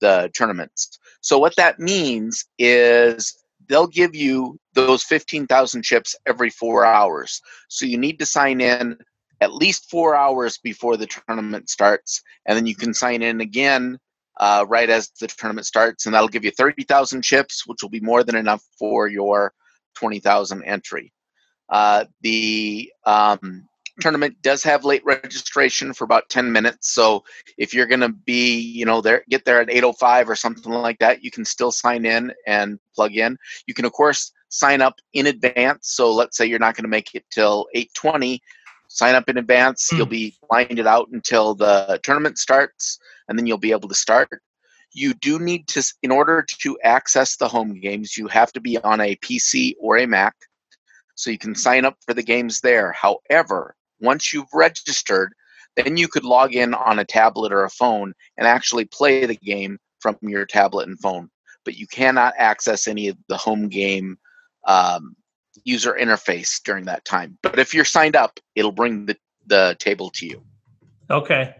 the tournaments. So what that means is they'll give you those 15,000 chips every four hours. So you need to sign in at least four hours before the tournament starts, and then you can sign in again uh, right as the tournament starts, and that'll give you 30,000 chips, which will be more than enough for your 20,000 entry. Uh, the um, tournament does have late registration for about 10 minutes so if you're going to be you know there get there at 805 or something like that you can still sign in and plug in you can of course sign up in advance so let's say you're not going to make it till 820 sign up in advance mm. you'll be blinded out until the tournament starts and then you'll be able to start you do need to in order to access the home games you have to be on a pc or a mac so you can sign up for the games there however once you've registered, then you could log in on a tablet or a phone and actually play the game from your tablet and phone. But you cannot access any of the home game um, user interface during that time. But if you're signed up, it'll bring the, the table to you. Okay.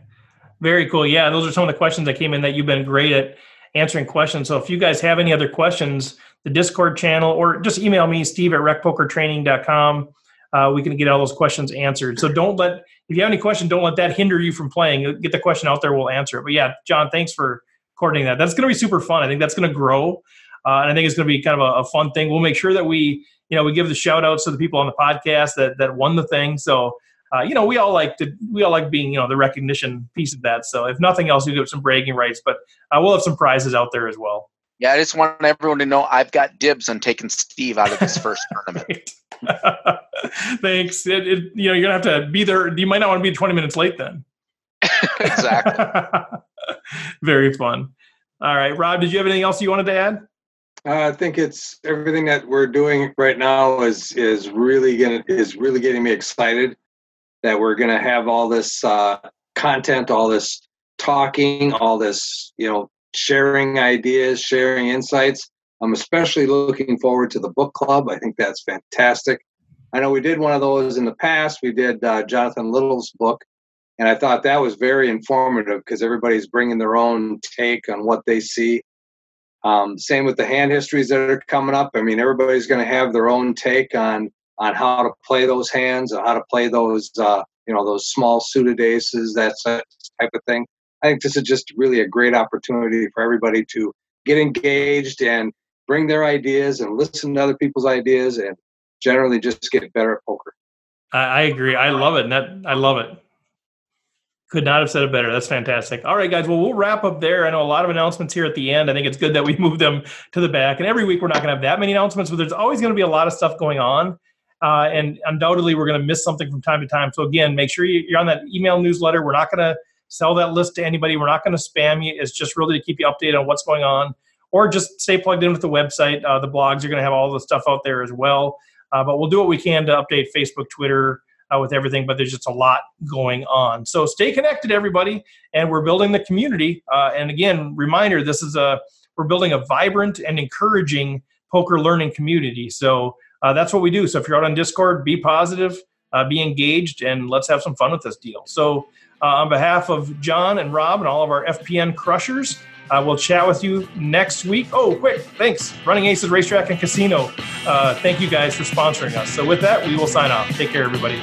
Very cool. Yeah, those are some of the questions that came in that you've been great at answering questions. So if you guys have any other questions, the Discord channel, or just email me, steve at recpokertraining.com uh, we can get all those questions answered. So don't let if you have any question, don't let that hinder you from playing. Get the question out there, we'll answer it. But yeah, John, thanks for coordinating that. That's going to be super fun. I think that's going to grow, uh, and I think it's going to be kind of a, a, fun thing. We'll make sure that we you know we give the shout outs to the people on the podcast that that won the thing. So uh, you know, we all like to we all like being you know the recognition piece of that. So if nothing else, we get some bragging rights, but uh, we'll have some prizes out there as well. Yeah, I just want everyone to know I've got dibs on taking Steve out of this first tournament. Thanks. It, it, you know, you're gonna have to be there. You might not want to be 20 minutes late then. exactly. Very fun. All right, Rob. Did you have anything else you wanted to add? Uh, I think it's everything that we're doing right now is is really gonna is really getting me excited that we're gonna have all this uh, content, all this talking, all this you know sharing ideas, sharing insights. I'm especially looking forward to the book club. I think that's fantastic. I know we did one of those in the past. We did uh, Jonathan Little's book, and I thought that was very informative because everybody's bringing their own take on what they see. Um, same with the hand histories that are coming up. I mean, everybody's going to have their own take on on how to play those hands and how to play those, uh, you know, those small suited aces, that type of thing. I think this is just really a great opportunity for everybody to get engaged and bring their ideas and listen to other people's ideas and generally just get better at poker. I, agree. I love it. That I love it. Could not have said it better. That's fantastic. All right, guys. Well, we'll wrap up there. I know a lot of announcements here at the end. I think it's good that we move them to the back. And every week we're not going to have that many announcements, but there's always going to be a lot of stuff going on. Uh, and undoubtedly, we're going to miss something from time to time. So again, make sure you're on that email newsletter. We're not going to sell that list to anybody. We're not going to spam you. It's just really to keep you updated on what's going on, or just stay plugged in with the website. Uh, the blogs are going to have all the stuff out there as well. Uh, but we'll do what we can to update Facebook, Twitter, uh, with everything. But there's just a lot going on. So stay connected, everybody, and we're building the community. Uh, and again, reminder: this is a we're building a vibrant and encouraging poker learning community. So uh, that's what we do. So if you're out on Discord, be positive, uh, be engaged, and let's have some fun with this deal. So uh, on behalf of John and Rob and all of our FPN crushers, we'll chat with you next week. Oh, quick, thanks. Running Aces Racetrack and Casino. Uh, thank you guys for sponsoring us. So, with that, we will sign off. Take care, everybody.